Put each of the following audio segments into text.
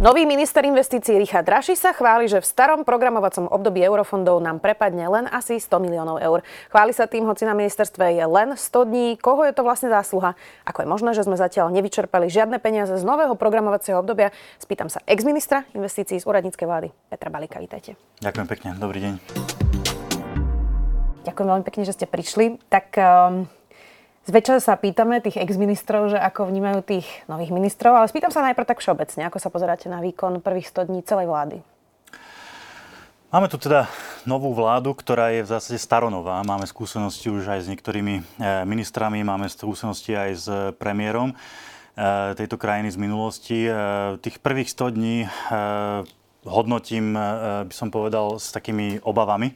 Nový minister investícií Richard Raši sa chváli, že v starom programovacom období eurofondov nám prepadne len asi 100 miliónov eur. Chváli sa tým, hoci na ministerstve je len 100 dní. Koho je to vlastne zásluha? Ako je možné, že sme zatiaľ nevyčerpali žiadne peniaze z nového programovacieho obdobia? Spýtam sa ex-ministra investícií z úradníckej vlády Petra Balika. Vítajte. Ďakujem pekne. Dobrý deň. Ďakujem veľmi pekne, že ste prišli. Tak um, Zväčša sa pýtame tých ex-ministrov, že ako vnímajú tých nových ministrov, ale spýtam sa najprv tak všeobecne, ako sa pozeráte na výkon prvých 100 dní celej vlády? Máme tu teda novú vládu, ktorá je v zásade staronová. Máme skúsenosti už aj s niektorými eh, ministrami, máme skúsenosti aj s premiérom eh, tejto krajiny z minulosti. Eh, tých prvých 100 dní hodnotím, by som povedal, s takými obavami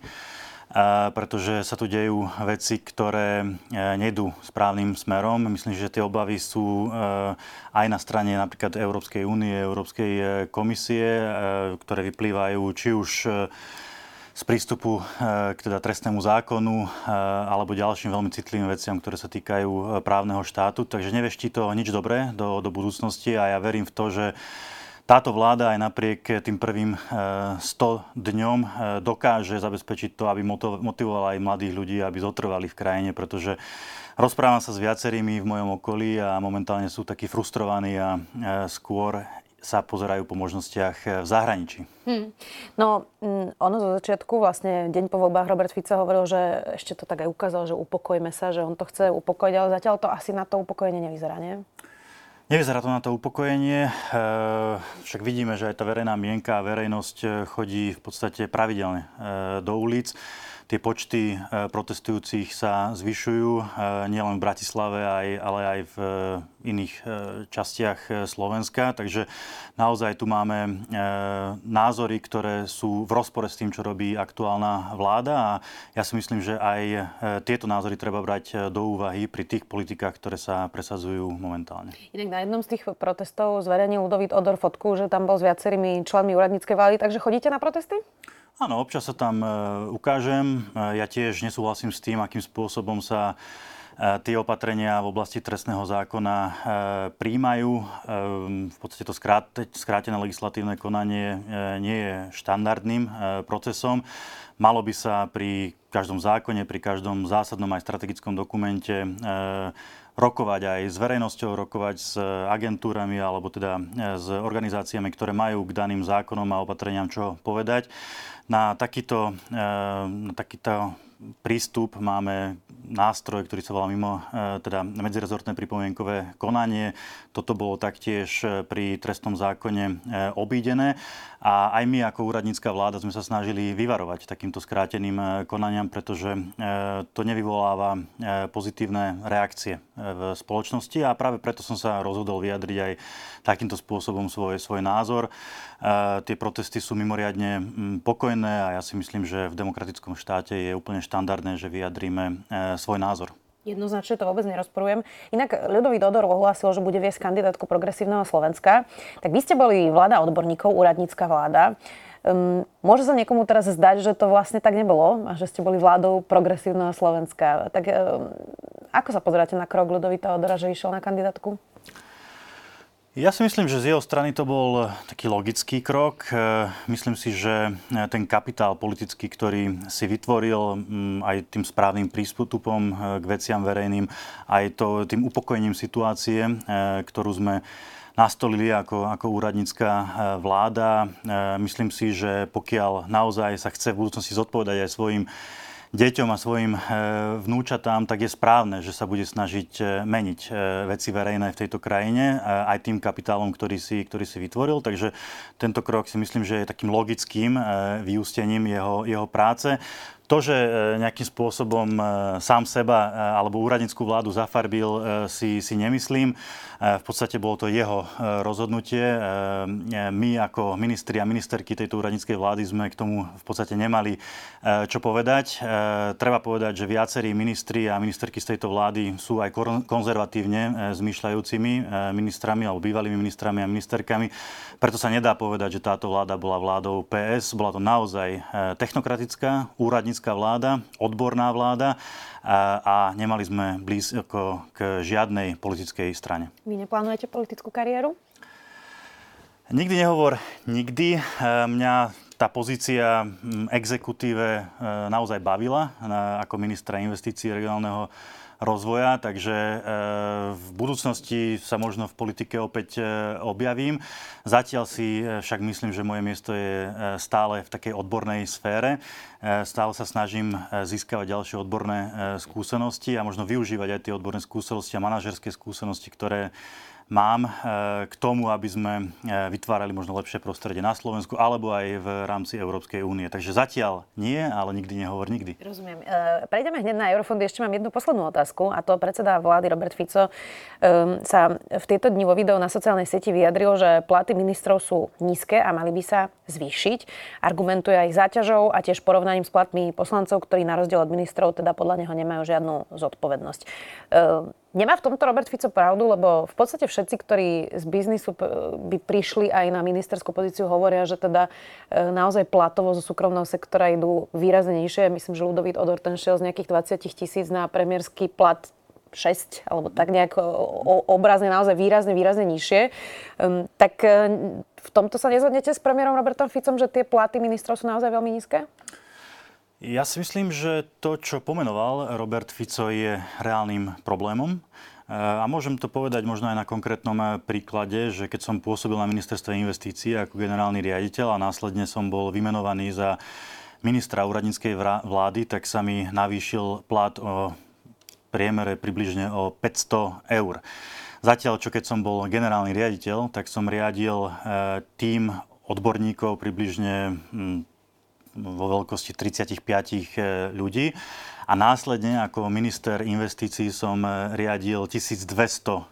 pretože sa tu dejú veci, ktoré e, nejdú správnym smerom. Myslím, že tie obavy sú e, aj na strane napríklad Európskej únie, Európskej e, komisie, ktoré vyplývajú či už z prístupu k teda trestnému zákonu alebo ďalším veľmi citlivým veciam, ktoré sa týkajú právneho štátu. Takže neveští to nič dobré do, do budúcnosti a ja verím v to, že táto vláda aj napriek tým prvým 100 eh, dňom eh, dokáže zabezpečiť to, aby motivovala aj mladých ľudí, aby zotrvali v krajine, pretože rozprávam sa s viacerými v mojom okolí a momentálne sú takí frustrovaní a eh, skôr sa pozerajú po možnostiach v zahraničí. Hmm. No, mm, ono zo začiatku, vlastne deň po voľbách Robert Fico hovoril, že ešte to tak aj ukázal, že upokojme sa, že on to chce upokojiť, ale zatiaľ to asi na to upokojenie nevyzerá, nie? Nevyzerá to na to upokojenie, eh, však vidíme, že aj tá verejná mienka a verejnosť eh, chodí v podstate pravidelne eh, do ulic. Tie počty protestujúcich sa zvyšujú nielen v Bratislave, ale aj v iných častiach Slovenska. Takže naozaj tu máme názory, ktoré sú v rozpore s tým, čo robí aktuálna vláda a ja si myslím, že aj tieto názory treba brať do úvahy pri tých politikách, ktoré sa presadzujú momentálne. Inak na jednom z tých protestov zverejnil Ludovít Odor fotku, že tam bol s viacerými členmi úradníckej vlády, takže chodíte na protesty? Áno, občas sa tam e, ukážem. E, ja tiež nesúhlasím s tým, akým spôsobom sa e, tie opatrenia v oblasti trestného zákona príjmajú. V podstate to skrátené legislatívne konanie nie je štandardným procesom. Malo by sa pri každom zákone, pri každom zásadnom aj strategickom dokumente rokovať aj s verejnosťou, rokovať s agentúrami alebo teda s organizáciami, ktoré majú k daným zákonom a opatreniam čo povedať. Na takýto, eh, na takýto prístup máme nástroj, ktorý sa volá mimo, eh, teda medzirezortné pripomienkové konanie. Toto bolo taktiež eh, pri trestnom zákone obídené. A aj my ako úradnícka vláda sme sa snažili vyvarovať takýmto skráteným konaniam, pretože to nevyvoláva pozitívne reakcie v spoločnosti a práve preto som sa rozhodol vyjadriť aj takýmto spôsobom svoj, svoj názor. Tie protesty sú mimoriadne mm, pokojné a ja si myslím, že v demokratickom štáte je úplne štandardné, že vyjadríme e, svoj názor. Jednoznačne to vôbec nerozporujem. Inak Ľudový Dodor ohlásil, že bude viesť kandidátku progresívneho Slovenska. Tak vy ste boli vláda odborníkov, úradnícka vláda. Um, môže sa niekomu teraz zdať, že to vlastne tak nebolo a že ste boli vládou progresívneho Slovenska. Tak um, ako sa pozeráte na krok Ľudovita Odora, že išiel na kandidátku? Ja si myslím, že z jeho strany to bol taký logický krok. E, myslím si, že ten kapitál politický, ktorý si vytvoril aj tým správnym prístupom k veciam verejným, aj to, tým upokojením situácie, ktorú sme nastolili ako, ako úradnícká vláda. Myslím si, že pokiaľ naozaj sa chce v budúcnosti zodpovedať aj svojim deťom a svojim e, vnúčatám, tak je správne, že sa bude snažiť e, meniť e, veci verejné v tejto krajine aj tým kapitálom, ktorý si, ktorý si vytvoril. Takže tento krok si myslím, že je takým logickým vyústením jeho, jeho práce. To, že nejakým spôsobom sám seba alebo úradnickú vládu zafarbil, si, si nemyslím. V podstate bolo to jeho rozhodnutie. My ako ministri a ministerky tejto úradníckej vlády sme k tomu v podstate nemali čo povedať. Treba povedať, že viacerí ministri a ministerky z tejto vlády sú aj konzervatívne zmýšľajúcimi ministrami alebo bývalými ministrami a ministerkami. Preto sa nedá povedať, že táto vláda bola vládou PS. Bola to naozaj e, technokratická, úradnícká vláda, odborná vláda a, nemali sme blízko k žiadnej politickej strane. Vy neplánujete politickú kariéru? Nikdy nehovor nikdy. E, mňa tá pozícia exekutíve e, naozaj bavila ako ministra investícií regionálneho rozvoja, takže e, v budúcnosti sa možno v politike opäť e, objavím. Zatiaľ si e, však myslím, že moje miesto je stále v takej odbornej sfére. Stále sa snažím získavať ďalšie odborné skúsenosti a možno využívať aj tie odborné skúsenosti a manažerské skúsenosti, ktoré mám eh, k tomu, aby sme eh, vytvárali možno lepšie prostredie na Slovensku alebo aj v rámci Európskej únie. Takže zatiaľ nie, ale nikdy nehovor nikdy. Rozumiem. Eh, prejdeme hneď na Eurofondy. Ešte mám jednu poslednú otázku a to predseda vlády Robert Fico sa v tieto dni vo videu na sociálnej sieti vyjadril, že platy ministrov sú nízke a mali by sa zvýšiť. Argumentuje aj záťažou a tiež porovnaním s platmi poslancov, ktorí na rozdiel od ministrov teda podľa neho nemajú žiadnu zodpovednosť. Nemá v tomto Robert Fico pravdu, lebo v podstate všetci, ktorí z biznisu by prišli aj na ministerskú pozíciu, hovoria, že teda e, naozaj platovo zo súkromného sektora idú výrazne nižšie. Myslím, že Ludovít Odor ten šiel z nejakých 20 tisíc na premiérský plat 6, alebo tak nejak obrazne naozaj výrazne, výrazne nižšie. Um, tak v tomto sa nezhodnete s premiérom Robertom Ficom, že tie platy ministrov sú naozaj veľmi nízke? Ja si myslím, že to, čo pomenoval Robert Fico, je reálnym problémom. E, a môžem to povedať možno aj na konkrétnom príklade, že keď som pôsobil na ministerstve investícií ako generálny riaditeľ a následne som bol vymenovaný za ministra úradníckej vlády, tak sa mi navýšil plat o priemere približne o 500 eur. Zatiaľ, čo keď som bol generálny riaditeľ, tak som riadil e, tým odborníkov približne hm, vo veľkosti 35 e, ľudí. A následne ako minister investícií som e, riadil 1200 e,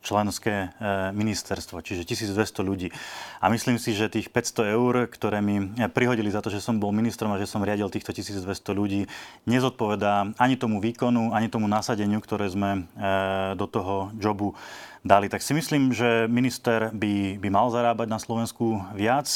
členské ministerstvo, čiže 1200 ľudí. A myslím si, že tých 500 eur, ktoré mi prihodili za to, že som bol ministrom a že som riadil týchto 1200 ľudí, nezodpovedá ani tomu výkonu, ani tomu nasadeniu, ktoré sme do toho jobu dali. Tak si myslím, že minister by, by mal zarábať na Slovensku viac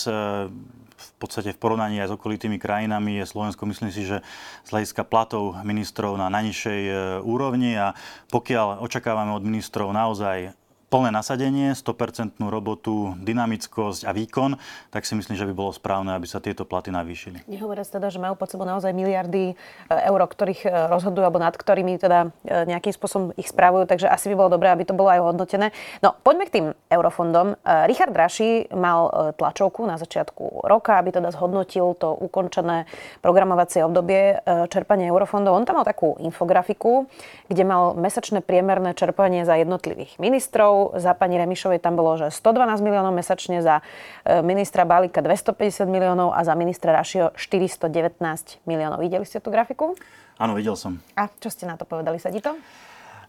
v podstate v porovnaní aj s okolitými krajinami je Slovensko, myslím si, že z hľadiska platov ministrov na najnižšej e, úrovni. A pokiaľ očakávame od ministrov naozaj plné nasadenie, 100% robotu, dynamickosť a výkon, tak si myslím, že by bolo správne, aby sa tieto platy navýšili. Nehovoria teda, že majú pod sebou naozaj miliardy e, eur, ktorých e, rozhodujú, alebo nad ktorými teda e, nejakým spôsobom ich správujú, takže asi by bolo dobré, aby to bolo aj hodnotené. No, poďme k tým eurofondom. Richard Raši mal tlačovku na začiatku roka, aby teda zhodnotil to ukončené programovacie obdobie čerpania eurofondov. On tam mal takú infografiku, kde mal mesačné priemerné čerpanie za jednotlivých ministrov, za pani Remišovej tam bolo, že 112 miliónov mesačne, za e, ministra Balika 250 miliónov a za ministra Rašio 419 miliónov. Videli ste tú grafiku? Áno, videl som. A čo ste na to povedali? Sedí to?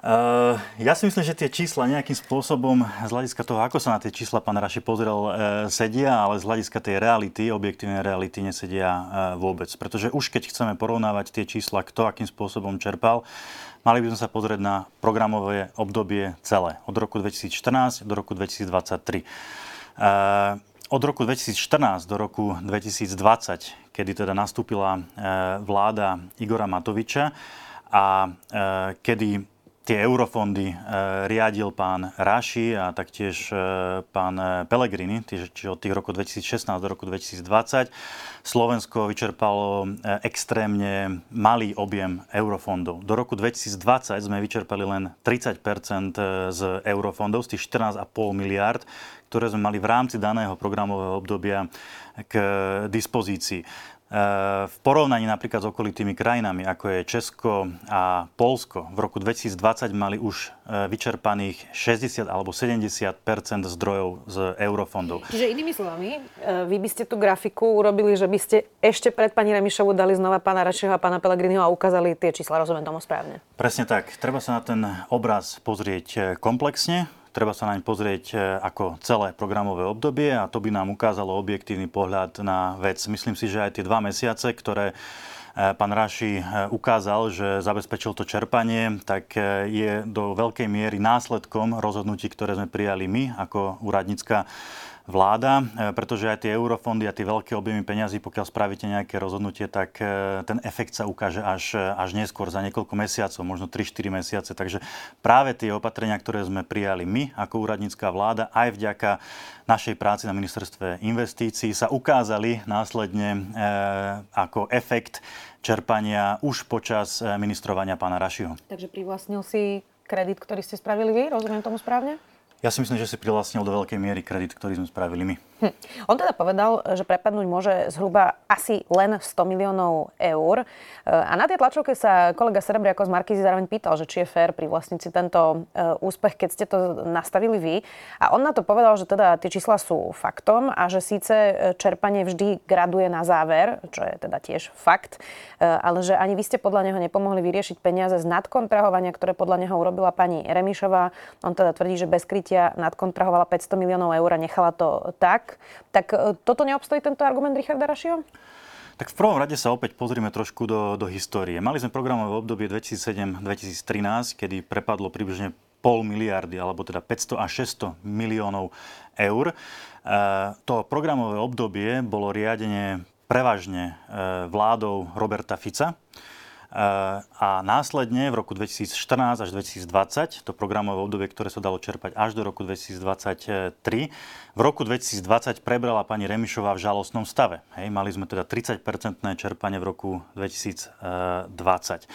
Uh, ja si myslím, že tie čísla nejakým spôsobom z hľadiska toho, ako sa na tie čísla pán Raši pozrel, uh, sedia, ale z hľadiska tej reality, objektívnej reality nesedia uh, vôbec. Pretože už keď chceme porovnávať tie čísla, kto akým spôsobom čerpal, Mali by sme sa pozrieť na programové obdobie celé, od roku 2014 do roku 2023. Uh, od roku 2014 do roku 2020, kedy teda nastúpila vláda Igora Matoviča a kedy tie eurofondy e, riadil pán Raši a taktiež e, pán Pellegrini, čiže od tých rokov 2016 do roku 2020. Slovensko vyčerpalo e, extrémne malý objem eurofondov. Do roku 2020 sme vyčerpali len 30% z eurofondov, z tých 14,5 miliard, ktoré sme mali v rámci daného programového obdobia k dispozícii. V porovnaní napríklad s okolitými krajinami, ako je Česko a Polsko, v roku 2020 mali už e, vyčerpaných 60 alebo 70% zdrojov z eurofondov. Čiže inými slovami, e, vy by ste tú grafiku urobili, že by ste ešte pred pani Remišovu dali znova pána Rašeho a pána Pelegriniho a ukázali tie čísla, rozumiem tomu správne. Presne tak. Treba sa na ten obraz pozrieť komplexne treba sa naň pozrieť e, ako celé programové obdobie a to by nám ukázalo objektívny pohľad na vec. Myslím si, že aj tie dva mesiace, ktoré e, pán Raši e, ukázal, že zabezpečil to čerpanie, tak je do veľkej miery následkom rozhodnutí, ktoré sme prijali my ako úradnícka vláda, e, pretože aj tie eurofondy a tie veľké objemy peňazí, pokiaľ spravíte nejaké rozhodnutie, tak e, ten efekt sa ukáže až, až neskôr, za niekoľko mesiacov, možno 3-4 mesiace. Takže práve tie opatrenia, ktoré sme prijali my ako úradnícká vláda, aj vďaka našej práci na ministerstve investícií, sa ukázali následne e, ako efekt čerpania už počas ministrovania pána Rašiho. Takže privlastnil si kredit, ktorý ste spravili vy, rozumiem tomu správne? Ja si myslím, že si privlastnil do veľkej miery kredit, ktorý sme spravili my. Hm. On teda povedal, že prepadnúť môže zhruba asi len 100 miliónov eur. A na tej tlačovke sa kolega Serebriako z Markizy zároveň pýtal, že či je fér pri vlastnici tento e, úspech, keď ste to nastavili vy. A on na to povedal, že teda tie čísla sú faktom a že síce e, čerpanie vždy graduje na záver, čo je teda tiež fakt, e, ale že ani vy ste podľa neho nepomohli vyriešiť peniaze z nadkontrahovania, ktoré podľa neho urobila pani Remišová. On teda tvrdí, že bez krytia nadkontrahovala 500 miliónov eur a nechala to tak tak. E, toto neobstojí tento argument Richarda Rašio? Tak v prvom rade sa opäť pozrieme trošku do, do histórie. Mali sme programové obdobie 2007-2013, kedy prepadlo približne pol miliardy, alebo teda 500 až 600 miliónov eur. E, to programové obdobie bolo riadenie prevažne e, vládou Roberta Fica. A následne v roku 2014 až 2020, to programové obdobie, ktoré sa dalo čerpať až do roku 2023, v roku 2020 prebrala pani Remišová v žalostnom stave. Hej, mali sme teda 30-percentné čerpanie v roku 2020.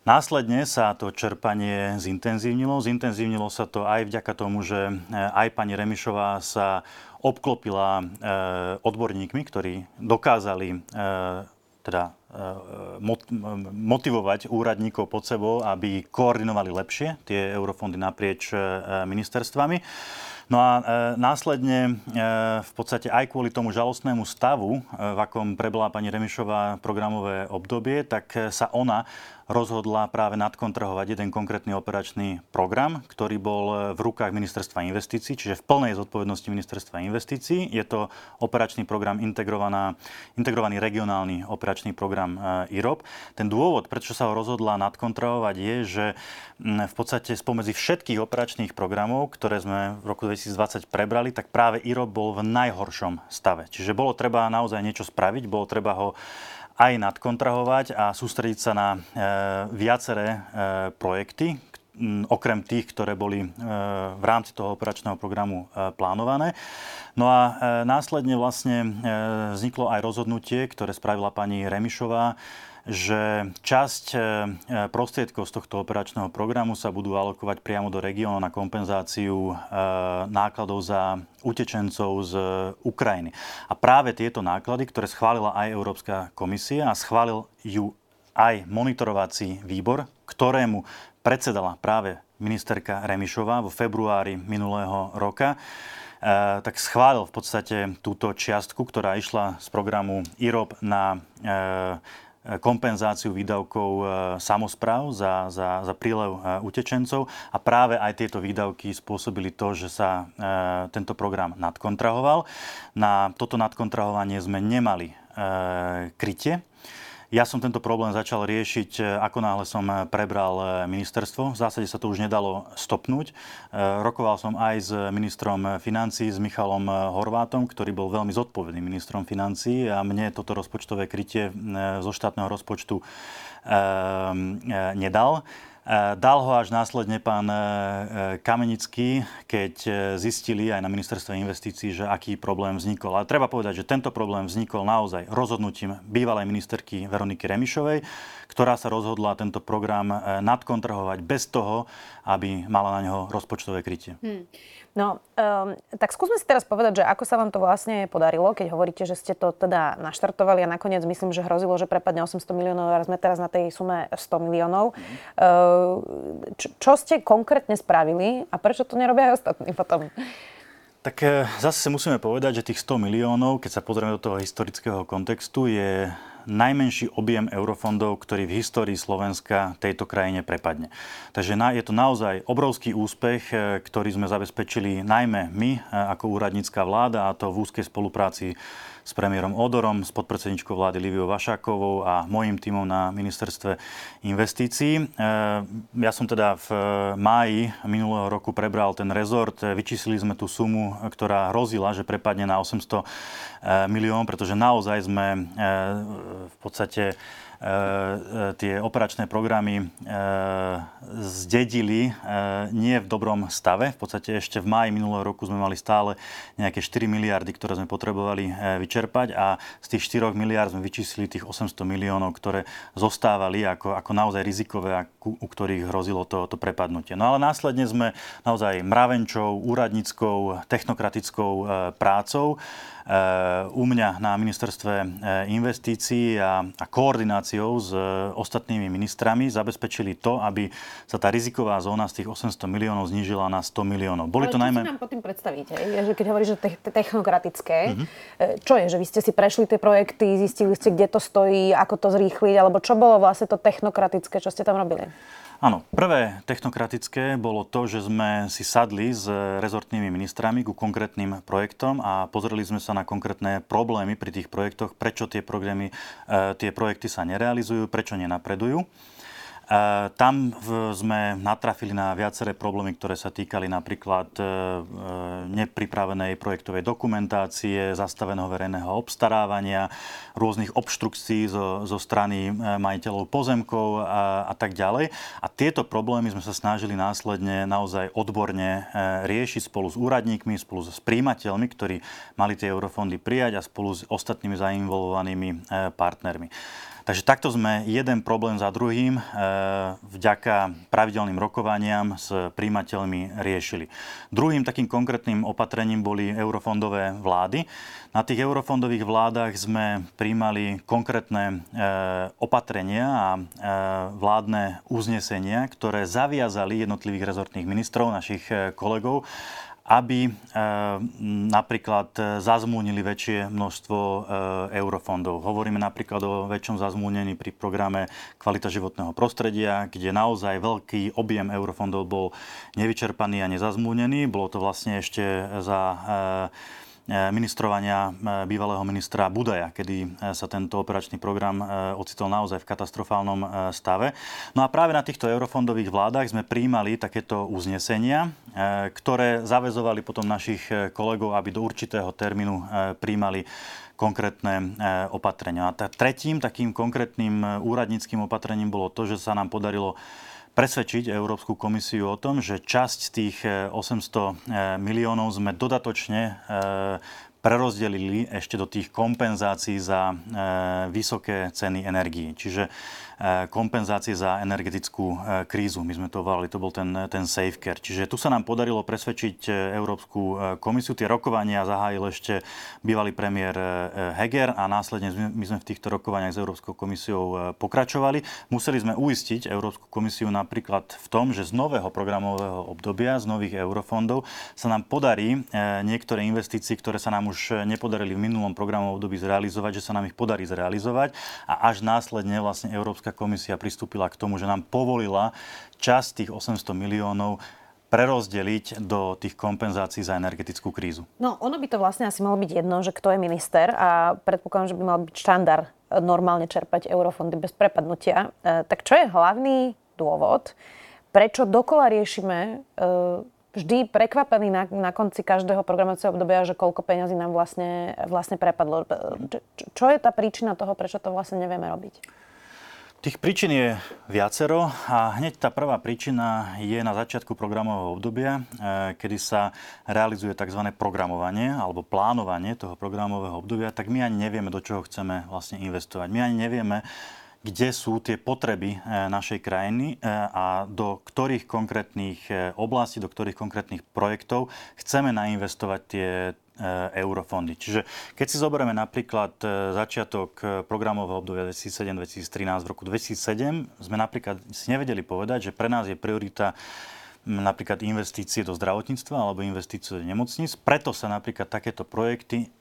Následne sa to čerpanie zintenzívnilo. Zintenzívnilo sa to aj vďaka tomu, že eh, aj pani Remišová sa obklopila eh, odborníkmi, ktorí dokázali eh, teda motivovať úradníkov pod sebou, aby koordinovali lepšie tie eurofondy naprieč ministerstvami. No a e, následne v podstate aj kvôli tomu žalostnému stavu, v akom prebola pani Remišová programové obdobie, tak sa ona rozhodla práve nadkontrahovať jeden konkrétny operačný program, ktorý bol v rukách Ministerstva investícií, čiže v plnej zodpovednosti Ministerstva investícií. Je to operačný program integrovaný regionálny operačný program e, IROP. Ten dôvod, prečo sa ho rozhodla nadkontrahovať, je, že v podstate spomedzi všetkých operačných programov, ktoré sme v roku 2020 prebrali, tak práve IROP bol v najhoršom stave. Čiže bolo treba naozaj niečo spraviť, bolo treba ho aj nadkontrahovať a sústrediť sa na e, viaceré e, projekty, okrem tých, ktoré boli e, v rámci toho operačného programu plánované. No a následne vlastne vzniklo aj rozhodnutie, ktoré spravila pani Remišová, že časť e, prostriedkov z tohto operačného programu sa budú alokovať priamo do regiónu na kompenzáciu e, nákladov za utečencov z Ukrajiny. A práve tieto náklady, ktoré schválila aj Európska komisia a schválil ju aj monitorovací výbor, ktorému predsedala práve ministerka Remišová vo februári minulého roka, e, tak schválil v podstate túto čiastku, ktorá išla z programu IROP na kompenzáciu výdavkov e, samozpráv za, za, za prílev e, utečencov a práve aj tieto výdavky spôsobili to, že sa e, tento program nadkontrahoval. Na toto nadkontrahovanie sme nemali krytie ja som tento problém začal riešiť, e, ako náhle som e, prebral e, ministerstvo. V zásade sa to už nedalo stopnúť. Rokoval som aj s ministrom financí, s Michalom Horvátom, ktorý bol veľmi zodpovedným ministrom financí a mne toto rozpočtové krytie zo štátneho rozpočtu nedal. Dal ho až následne pán e, e, Kamenický, keď e, zistili aj na ministerstve investícií, že aký problém vznikol. A treba povedať, že tento problém vznikol naozaj rozhodnutím bývalej ministerky Veroniky Remišovej, ktorá sa rozhodla tento program nadkontrahovať bez toho, aby mala na neho rozpočtové krytie. Hmm. No, um, tak skúsme si teraz povedať, že ako sa vám to vlastne podarilo, keď hovoríte, že ste to teda naštartovali a nakoniec myslím, že hrozilo, že prepadne 800 miliónov a sme teraz na tej sume 100 miliónov. Mm. Uh, čo, čo ste konkrétne spravili a prečo to nerobia aj ostatní potom? Tak e, zase musíme povedať, že tých 100 miliónov, keď sa pozrieme do toho historického kontextu, je najmenší objem eurofondov, ktorý v histórii Slovenska tejto krajine prepadne. Takže je to naozaj obrovský úspech, e, ktorý sme zabezpečili najmä my e, ako úradnícká vláda a to v úzkej spolupráci s premiérom Odorom, s podpredsedničkou vlády Liviou Vašákovou a mojim tímom na ministerstve investícií. E, ja som teda v máji minulého roku prebral ten rezort. Vyčíslili sme tú sumu, ktorá hrozila, že prepadne na 800 miliónov, pretože naozaj sme v podstate E, e, tie operačné programy e, zdedili nie v dobrom stave. V podstate ešte v máji minulého roku sme mali stále nejaké 4 miliardy, ktoré sme potrebovali vyčerpať a z tých 4 miliard sme vyčíslili tých 800 miliónov, ktoré zostávali ako, ako naozaj rizikové a u, u ktorých hrozilo to, to prepadnutie. No ale následne sme naozaj mravenčou, úradníckou, technokratickou prácou u mňa na ministerstve investícií a, a koordináciou s e, ostatnými ministrami zabezpečili to, aby sa tá riziková zóna z tých 800 miliónov znížila na 100 miliónov. Boli Ale to najmä... nám pod tým predstavíte? Je, že keď hovoríš, že te- technokratické, mm-hmm. čo je? Že vy ste si prešli tie projekty, zistili ste, kde to stojí, ako to zrýchliť, alebo čo bolo vlastne to technokratické, čo ste tam robili? Áno, prvé technokratické bolo to, že sme si sadli s rezortnými ministrami ku konkrétnym projektom a pozreli sme sa na konkrétne problémy pri tých projektoch, prečo tie, programy, e, tie projekty sa nerealizujú, prečo nenapredujú. Tam sme natrafili na viaceré problémy, ktoré sa týkali napríklad e, e, nepripravenej projektovej dokumentácie, zastaveného verejného obstarávania, rôznych obštrukcií zo, zo strany e, majiteľov pozemkov a, a tak ďalej. A tieto problémy sme sa snažili následne naozaj odborne riešiť spolu s úradníkmi, spolu s príjimateľmi, ktorí mali tie eurofondy prijať a spolu s ostatnými zainvolovanými partnermi. Takže takto sme jeden problém za druhým e, vďaka pravidelným rokovaniam s príjimateľmi riešili. Druhým takým konkrétnym opatrením boli eurofondové vlády. Na tých eurofondových vládach sme príjmali konkrétne e, opatrenia a e, vládne uznesenia, ktoré zaviazali jednotlivých rezortných ministrov, našich kolegov, aby e, napríklad e, zazmúnili väčšie množstvo e, eurofondov. Hovoríme napríklad o väčšom zazmúnení pri programe Kvalita životného prostredia, kde naozaj veľký objem eurofondov bol nevyčerpaný a nezazmúnený. Bolo to vlastne ešte za ministrovania e, bývalého ministra Budaja, kedy e, sa tento operačný program ocitol naozaj v katastrofálnom stave. No a práve na týchto eurofondových vládach sme príjmali takéto uznesenia, ktoré zavezovali potom našich kolegov, aby do určitého termínu príjmali konkrétne opatrenia. A tretím takým konkrétnym úradníckým opatrením bolo to, že sa nám podarilo presvedčiť Európsku komisiu o tom, že časť tých 800 eh, eh, miliónov sme dodatočne eh, prerozdelili ešte do tých kompenzácií za vysoké ceny energií. Čiže kompenzácie za energetickú krízu. My sme to volali, to bol ten, ten care. Čiže tu sa nám podarilo presvedčiť Európsku komisiu. Tie rokovania zahájil ešte bývalý premiér Heger a následne my sme v týchto rokovaniach s Európskou komisiou pokračovali. Museli sme uistiť Európsku komisiu napríklad v tom, že z nového programového obdobia, z nových eurofondov sa nám podarí niektoré investície, ktoré sa nám už nepodarili v minulom programovom období zrealizovať, že sa nám ich podarí zrealizovať a až následne vlastne Európska Európska komisia pristúpila k tomu, že nám povolila časť tých 800 miliónov prerozdeliť do tých kompenzácií za energetickú krízu? No, ono by to vlastne asi malo byť jedno, že kto je minister a predpokladám, že by mal byť štandard e, normálne čerpať eurofondy bez prepadnutia. E, tak čo je hlavný dôvod, prečo dokola riešime e, vždy prekvapený na, na konci každého programovacieho obdobia, že koľko peňazí nám vlastne, vlastne prepadlo. Čo, čo je tá príčina toho, prečo to vlastne nevieme robiť? Tých príčin je viacero a hneď tá prvá príčina je na začiatku programového obdobia, e, kedy sa realizuje tzv. programovanie alebo plánovanie toho programového obdobia, tak my ani nevieme, do čoho chceme vlastne investovať. My ani nevieme, kde sú tie potreby našej krajiny a do ktorých konkrétnych oblastí, do ktorých konkrétnych projektov chceme nainvestovať tie eurofondy. Čiže keď si zoberieme napríklad začiatok programového obdobia 2007-2013, v roku 2007 sme napríklad si nevedeli povedať, že pre nás je priorita napríklad investície do zdravotníctva alebo investície do nemocníc. Preto sa napríklad takéto projekty e,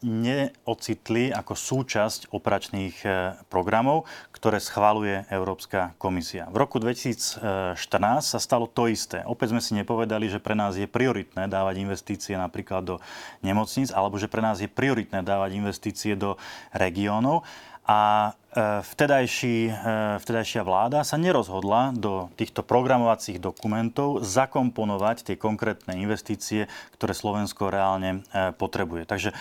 neocitli ako súčasť operačných e, programov, ktoré schváluje Európska komisia. V roku 2014 sa stalo to isté. Opäť sme si nepovedali, že pre nás je prioritné dávať investície napríklad do nemocníc, alebo že pre nás je prioritné dávať investície do regiónov. A e, vtedajší, e, vtedajšia vláda sa nerozhodla do týchto programovacích dokumentov zakomponovať tie konkrétne investície, ktoré Slovensko reálne e, potrebuje. Takže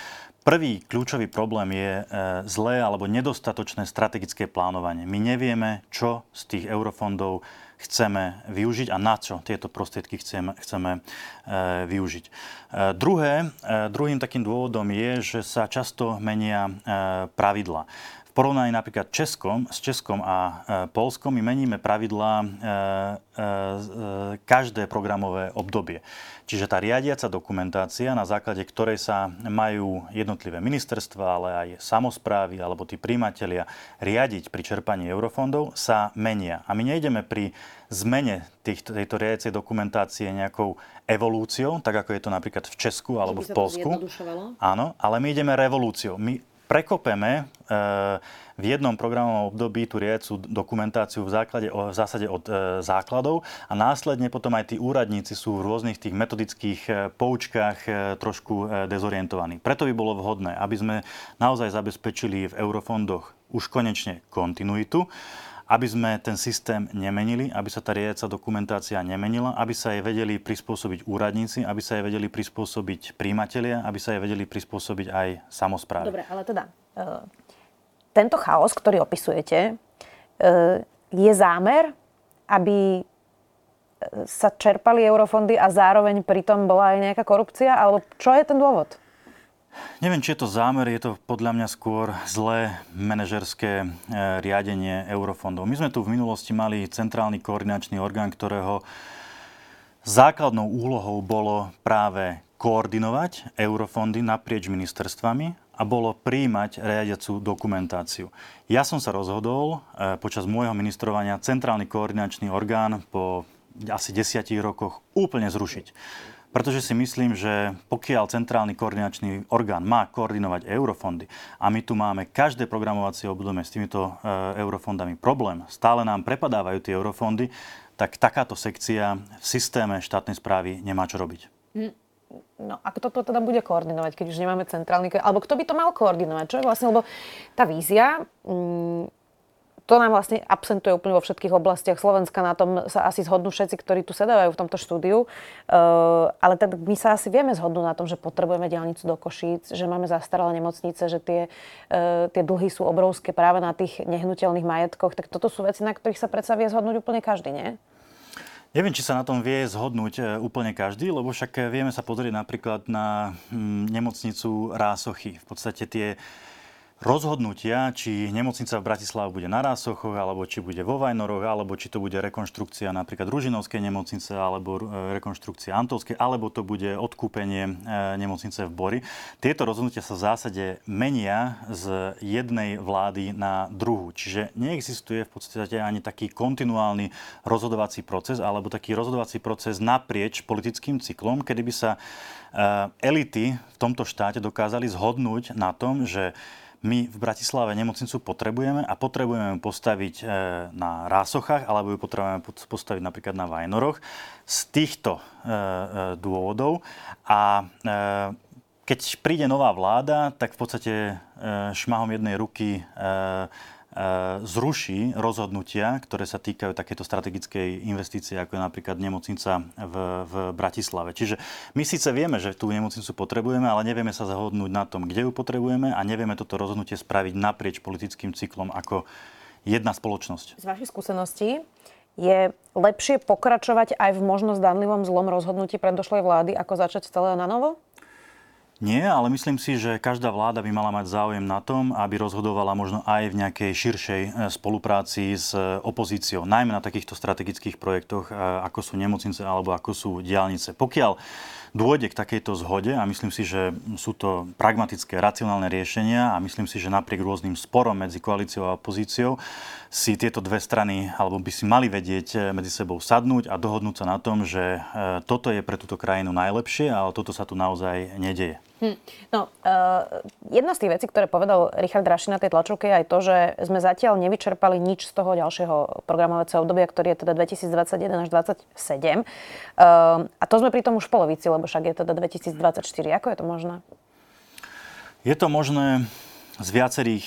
Prvý kľúčový problém je zlé alebo nedostatočné strategické plánovanie. My nevieme, čo z tých eurofondov chceme využiť a na čo tieto prostriedky chceme, chceme využiť. Druhé, druhým takým dôvodom je, že sa často menia pravidla porovnaní napríklad Českom, s Českom a e, Polskom my meníme pravidlá e, e, každé programové obdobie. Čiže tá riadiaca dokumentácia, na základe ktorej sa majú jednotlivé ministerstva, ale aj samozprávy alebo tí príjimatelia riadiť pri čerpaní eurofondov, sa menia. A my nejdeme pri zmene týchto, tejto riadiacej dokumentácie nejakou evolúciou, tak ako je to napríklad v Česku alebo v Polsku. Áno, ale my ideme revolúciou. My prekopeme eh, v jednom programovom období tú riadcu dokumentáciu v, základe, v zásade od e, základov a následne potom aj tí úradníci sú v rôznych tých metodických e, poučkách trošku dezorientovaní. Preto by bolo vhodné, aby sme naozaj zabezpečili v eurofondoch už konečne kontinuitu aby sme ten systém nemenili, aby sa tá riadiaca dokumentácia nemenila, aby sa jej vedeli prispôsobiť úradníci, aby sa jej vedeli prispôsobiť príjimatelia, aby sa jej vedeli prispôsobiť aj samozprávy. Dobre, ale teda uh, tento chaos, ktorý opisujete, uh, je zámer, aby sa čerpali eurofondy a zároveň pritom bola aj nejaká korupcia? Alebo čo je ten dôvod? Neviem, či je to zámer, je to podľa mňa skôr zlé manažerské e, riadenie eurofondov. My sme tu v minulosti mali centrálny koordinačný orgán, ktorého základnou úlohou bolo práve koordinovať eurofondy naprieč ministerstvami a bolo príjmať riadiacu dokumentáciu. Ja som sa rozhodol e, počas môjho ministrovania centrálny koordinačný orgán po asi desiatich rokoch úplne zrušiť. Pretože si myslím, že pokiaľ centrálny koordinačný orgán má koordinovať eurofondy a my tu máme každé programovacie obdobie s týmito e, eurofondami problém, stále nám prepadávajú tie eurofondy, tak takáto sekcia v systéme štátnej správy nemá čo robiť. No a kto to teda bude koordinovať, keď už nemáme centrálny... Alebo kto by to mal koordinovať? Čo je vlastne, lebo tá vízia, mm, to nám vlastne absentuje úplne vo všetkých oblastiach Slovenska. Na tom sa asi zhodnú všetci, ktorí tu sedávajú v tomto štúdiu. Uh, ale tak my sa asi vieme zhodnúť na tom, že potrebujeme diálnicu do Košíc, že máme zastaralé nemocnice, že tie, uh, tie dlhy sú obrovské práve na tých nehnuteľných majetkoch. Tak toto sú veci, na ktorých sa predsa vie zhodnúť úplne každý, nie? Neviem, či sa na tom vie zhodnúť e, úplne každý, lebo však vieme sa pozrieť napríklad na hm, nemocnicu Rásochy. V podstate tie rozhodnutia, či nemocnica v Bratislave bude na Rásochoch, alebo či bude vo Vajnoroch, alebo či to bude rekonštrukcia napríklad Ružinovskej nemocnice, alebo e, rekonštrukcia Antolskej, alebo to bude odkúpenie e, nemocnice v Bori. Tieto rozhodnutia sa v zásade menia z jednej vlády na druhú. Čiže neexistuje v podstate ani taký kontinuálny rozhodovací proces, alebo taký rozhodovací proces naprieč politickým cyklom, kedy by sa e, elity v tomto štáte dokázali zhodnúť na tom, že my v Bratislave nemocnicu potrebujeme a potrebujeme ju postaviť e, na Rásochách alebo ju potrebujeme postaviť napríklad na Vajnoroch z týchto e, e, dôvodov. A keď príde nová vláda, tak v podstate šmahom jednej ruky zruší rozhodnutia, ktoré sa týkajú takéto strategickej investície, ako je napríklad nemocnica v, v Bratislave. Čiže my síce vieme, že tú nemocnicu potrebujeme, ale nevieme sa zahodnúť na tom, kde ju potrebujeme a nevieme toto rozhodnutie spraviť naprieč politickým cyklom ako jedna spoločnosť. Z vašej skúsenosti je lepšie pokračovať aj v možno zdanlivom zlom rozhodnutí predošlej vlády, ako začať celé na novo? Nie, ale myslím si, že každá vláda by mala mať záujem na tom, aby rozhodovala možno aj v nejakej širšej e, spolupráci s opozíciou, najmä na takýchto strategických projektoch, e, ako sú nemocnice alebo ako sú diálnice. Pokiaľ dôjde k takejto zhode a myslím si, že sú to pragmatické, racionálne riešenia a myslím si, že napriek rôznym sporom medzi koalíciou a opozíciou si tieto dve strany, alebo by si mali vedieť eh, medzi sebou sadnúť a dohodnúť sa na tom, že eh, toto je pre túto krajinu najlepšie, ale toto sa tu naozaj nedeje. Hm. No, uh, jedna z tých vecí, ktoré povedal Richard Raši na tej tlačovke, je aj to, že sme zatiaľ nevyčerpali nič z toho ďalšieho programovacieho obdobia, ktorý je teda 2021 až 2027. Uh, a to sme pri tom už v polovici, lebo však je teda 2024. Ako je to možné? Je to možné z viacerých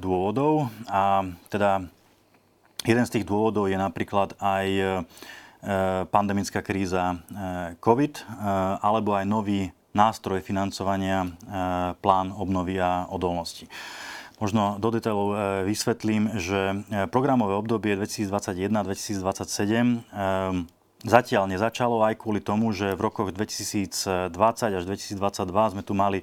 dôvodov a teda Jeden z tých dôvodov je napríklad aj e, pandemická kríza e, COVID, e, alebo aj nový nástroj financovania plán obnovy a odolnosti. Možno do detailov vysvetlím, že programové obdobie 2021-2027 zatiaľ nezačalo aj kvôli tomu, že v rokoch 2020 až 2022 sme tu mali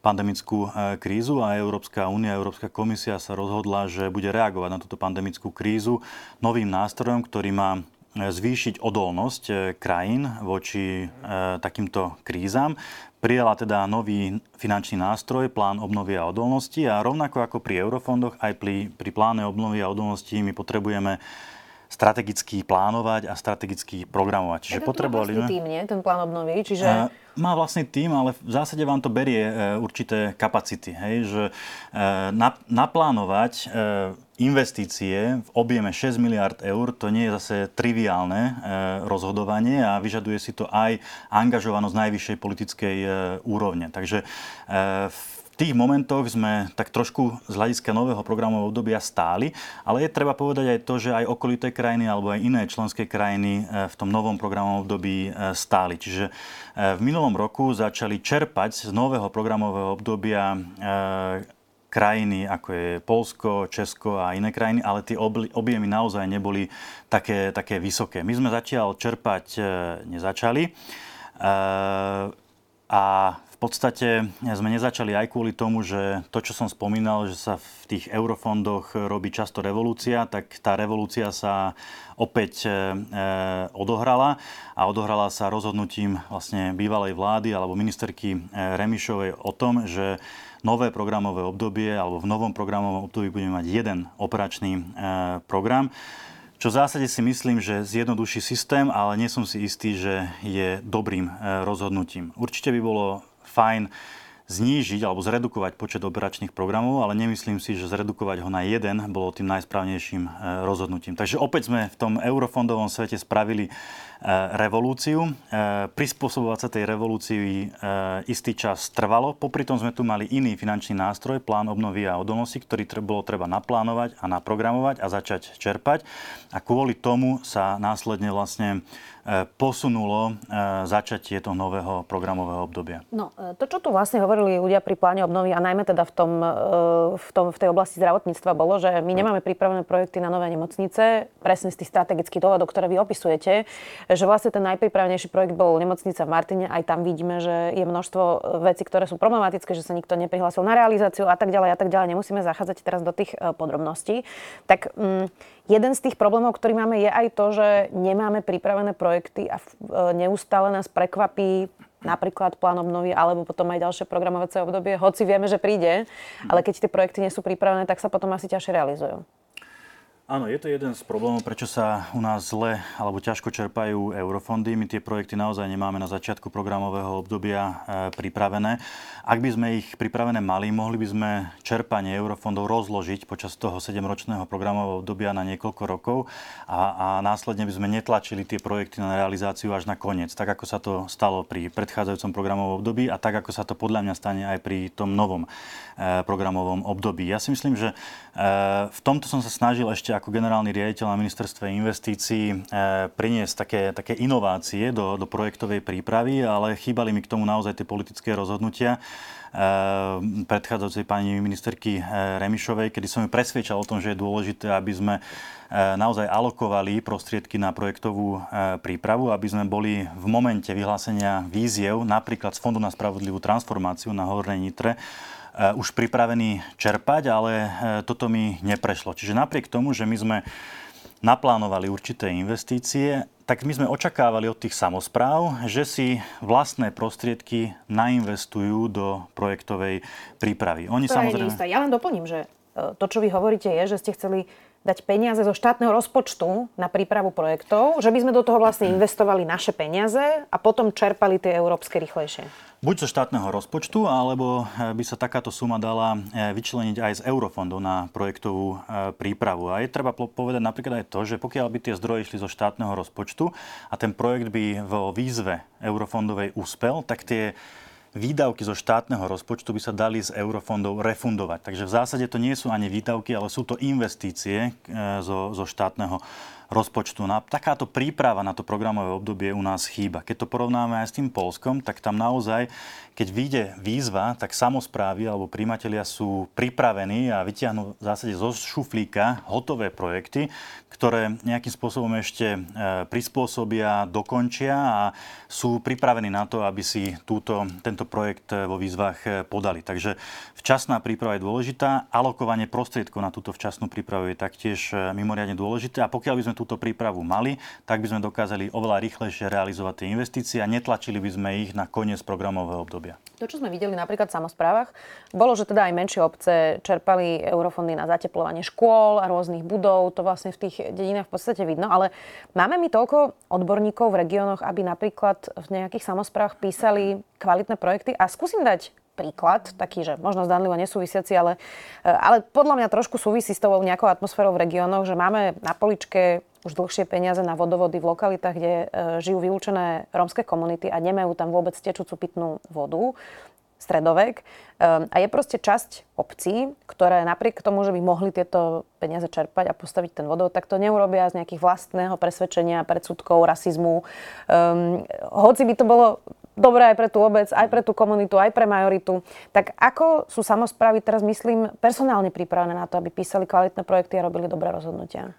pandemickú e, krízu a Európska únia, Európska komisia sa rozhodla, že bude reagovať na túto pandemickú krízu novým nástrojom, ktorý má e, zvýšiť odolnosť e, krajín voči takýmto krízam. Prijala teda nový finančný nástroj, plán obnovy a odolnosti a rovnako ako pri eurofondoch, aj pri, pri pláne obnovy a odolnosti my potrebujeme strategicky plánovať a strategicky programovať. Čiže potrebovali sme... tým, nie? Ten plán obnovy, čiže... Uh, má vlastný tým, ale v zásade vám to berie uh, určité kapacity. Hej? Že uh, naplánovať investície v objeme 6 miliard eur, to nie je zase triviálne rozhodovanie a vyžaduje si to aj angažovanosť najvyššej politickej úrovne. Takže v tých momentoch sme tak trošku z hľadiska nového programového obdobia stáli, ale je treba povedať aj to, že aj okolité krajiny alebo aj iné členské krajiny e, v tom novom programovom období e, stáli. Čiže e, v minulom roku začali čerpať z nového programového obdobia krajiny, ako je Polsko, Česko a iné krajiny, ale tie objemy naozaj neboli také, také vysoké. My sme zatiaľ čerpať nezačali. A v podstate sme nezačali aj kvôli tomu, že to, čo som spomínal, že sa v tých eurofondoch robí často revolúcia, tak tá revolúcia sa opäť e, odohrala a odohrala sa rozhodnutím vlastne bývalej vlády alebo ministerky e, Remišovej o tom, že nové programové obdobie alebo v novom programovom období budeme mať jeden operačný e, program čo v zásade si myslím, že zjednoduší systém, ale nie som si istý, že je dobrým rozhodnutím. Určite by bolo fajn znížiť alebo zredukovať počet operačných programov, ale nemyslím si, že zredukovať ho na jeden bolo tým najsprávnejším e, rozhodnutím. Takže opäť sme v tom eurofondovom svete spravili revolúciu. E, prispôsobovať sa tej revolúcii istý čas trvalo. Popri tom sme tu mali iný finančný nástroj, plán obnovy a odolnosti, ktorý bolo treba naplánovať a naprogramovať a začať čerpať. A kvôli tomu sa následne vlastne posunulo začatie toho nového programového obdobia. No, to, čo tu vlastne hovorili ľudia pri pláne obnovy a najmä teda v, tom, v, tom, v tej oblasti zdravotníctva bolo, že my nemáme pripravené projekty na nové nemocnice, presne z tých strategických dôvodov, ktoré vy opisujete, že vlastne ten najpripravenejší projekt bol nemocnica v Martine, aj tam vidíme, že je množstvo vecí, ktoré sú problematické, že sa nikto neprihlásil na realizáciu a tak ďalej a tak ďalej. Nemusíme zachádzať teraz do tých podrobností. Tak mm, Jeden z tých problémov, ktorý máme, je aj to, že nemáme pripravené projekty a e, neustále nás prekvapí napríklad plán obnovy alebo potom aj ďalšie programovacie obdobie, hoci vieme, že príde, ale keď tie projekty nie sú pripravené, tak sa potom asi ťažšie realizujú. Áno, je to jeden z problémov, prečo sa u nás zle alebo ťažko čerpajú eurofondy. My tie projekty naozaj nemáme na začiatku programového obdobia e, pripravené. Ak by sme ich pripravené mali, mohli by sme čerpanie eurofondov rozložiť počas toho 7-ročného programového obdobia na niekoľko rokov a, a následne by sme netlačili tie projekty na realizáciu až na koniec, tak ako sa to stalo pri predchádzajúcom programovom období a tak ako sa to podľa mňa stane aj pri tom novom e, programovom období. Ja si myslím, že v tomto som sa snažil ešte ako generálny riaditeľ na ministerstve investícií priniesť také, také inovácie do, do projektovej prípravy, ale chýbali mi k tomu naozaj tie politické rozhodnutia predchádzajúcej pani ministerky Remišovej, kedy som ju presvedčal o tom, že je dôležité, aby sme naozaj alokovali prostriedky na projektovú prípravu, aby sme boli v momente vyhlásenia víziev, napríklad z Fondu na spravodlivú transformáciu na Hornej Nitre, už pripravení čerpať, ale toto mi neprešlo. Čiže napriek tomu, že my sme naplánovali určité investície, tak my sme očakávali od tých samozpráv, že si vlastné prostriedky nainvestujú do projektovej prípravy. Oni to samozrejme... Je ja len doplním, že e, to, čo vy hovoríte, je, že ste chceli dať peniaze zo štátneho rozpočtu na prípravu projektov, že by sme do toho vlastne investovali naše peniaze a potom čerpali tie európske rýchlejšie. Buď zo štátneho rozpočtu, alebo eh, by sa takáto suma dala eh, vyčleniť aj z eurofondov na projektovú eh, prípravu. A je treba povedať napríklad aj to, že pokiaľ by tie zdroje išli zo štátneho rozpočtu a ten projekt by vo výzve eurofondovej úspel, tak tie výdavky zo štátneho rozpočtu by sa dali z eurofondov refundovať. Takže v zásade to nie sú ani výdavky, ale sú to investície e, zo, zo štátneho. No takáto príprava na to programové obdobie u nás chýba. Keď to porovnáme aj s tým Polskom, tak tam naozaj, keď vyjde výzva, tak samozprávy alebo príjmatelia sú pripravení a vytiahnu v zásade zo šuflíka hotové projekty, ktoré nejakým spôsobom ešte e, prispôsobia, dokončia a sú pripravení na to, aby si túto, tento projekt vo výzvach e, podali. Takže včasná príprava je dôležitá, alokovanie prostriedkov na túto včasnú prípravu je taktiež e, mimoriadne dôležité a pokiaľ by sme túto prípravu mali, tak by sme dokázali oveľa rýchlejšie realizovať tie investície a netlačili by sme ich na koniec programového obdobia. To, čo sme videli napríklad v samozprávach, bolo, že teda aj menšie obce čerpali eurofondy na zateplovanie škôl a rôznych budov. To vlastne v tých dedinách v podstate vidno. Ale máme mi toľko odborníkov v regiónoch, aby napríklad v nejakých samozprávach písali kvalitné projekty. A skúsim dať príklad, taký, že možno zdanlivo nesúvisiaci, ale, e, ale podľa mňa trošku súvisí s tou nejakou atmosférou v regiónoch, že máme na poličke už dlhšie peniaze na vodovody v lokalitách, kde e, žijú vylúčené rómske komunity a nemajú tam vôbec tečúcu pitnú vodu stredovek. Ehm, a je proste časť obcí, ktoré napriek tomu, že by mohli tieto peniaze čerpať a postaviť ten vodovod, tak to neurobia z nejakých vlastného presvedčenia, predsudkov, rasizmu. Um, hoci by to bolo dobré aj pre tú obec, aj pre tú komunitu, aj pre majoritu. Tak ako sú samozprávy teraz, myslím, personálne pripravené na to, aby písali kvalitné projekty a robili dobré rozhodnutia?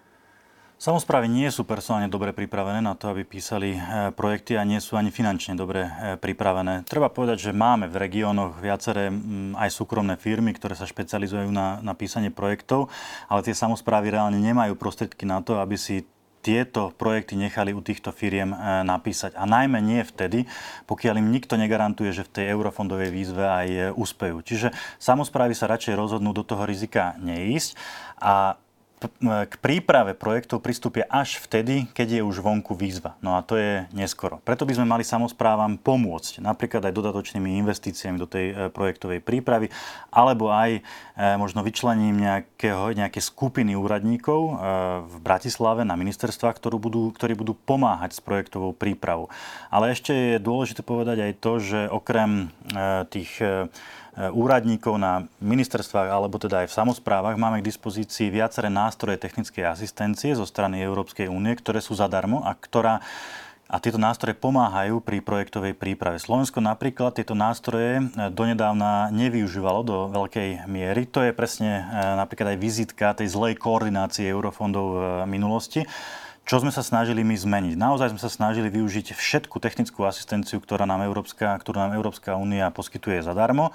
Samozprávy nie sú personálne dobre pripravené na to, aby písali e, projekty a nie sú ani finančne dobre e, pripravené. Treba povedať, že máme v regiónoch viaceré aj súkromné firmy, ktoré sa špecializujú na, na písanie projektov, ale tie samozprávy reálne nemajú prostriedky na to, aby si tieto projekty nechali u týchto firiem e, napísať. A najmä nie vtedy, pokiaľ im nikto negarantuje, že v tej eurofondovej výzve aj úspejú. Čiže samozprávy sa radšej rozhodnú do toho rizika neísť a k príprave projektov pristúpia až vtedy, keď je už vonku výzva. No a to je neskoro. Preto by sme mali samozprávam pomôcť, napríklad aj dodatočnými investíciami do tej e, projektovej prípravy, alebo aj e, možno vyčlením nejakého, nejaké skupiny úradníkov e, v Bratislave na ministerstvách, ktorú budú, ktorí budú pomáhať s projektovou prípravou. Ale ešte je dôležité povedať aj to, že okrem tých úradníkov na ministerstvách alebo teda aj v samozprávach máme k dispozícii viaceré nástroje technickej asistencie zo strany Európskej únie, ktoré sú zadarmo a ktorá a tieto nástroje pomáhajú pri projektovej príprave. Slovensko napríklad tieto nástroje e, donedávna nevyužívalo do veľkej miery. To je presne e, napríklad aj vizitka tej zlej koordinácie eurofondov v minulosti. Čo sme sa snažili my zmeniť? Naozaj sme sa snažili využiť všetku technickú asistenciu, ktorá nám Európska, ktorú nám Európska únia poskytuje zadarmo. E,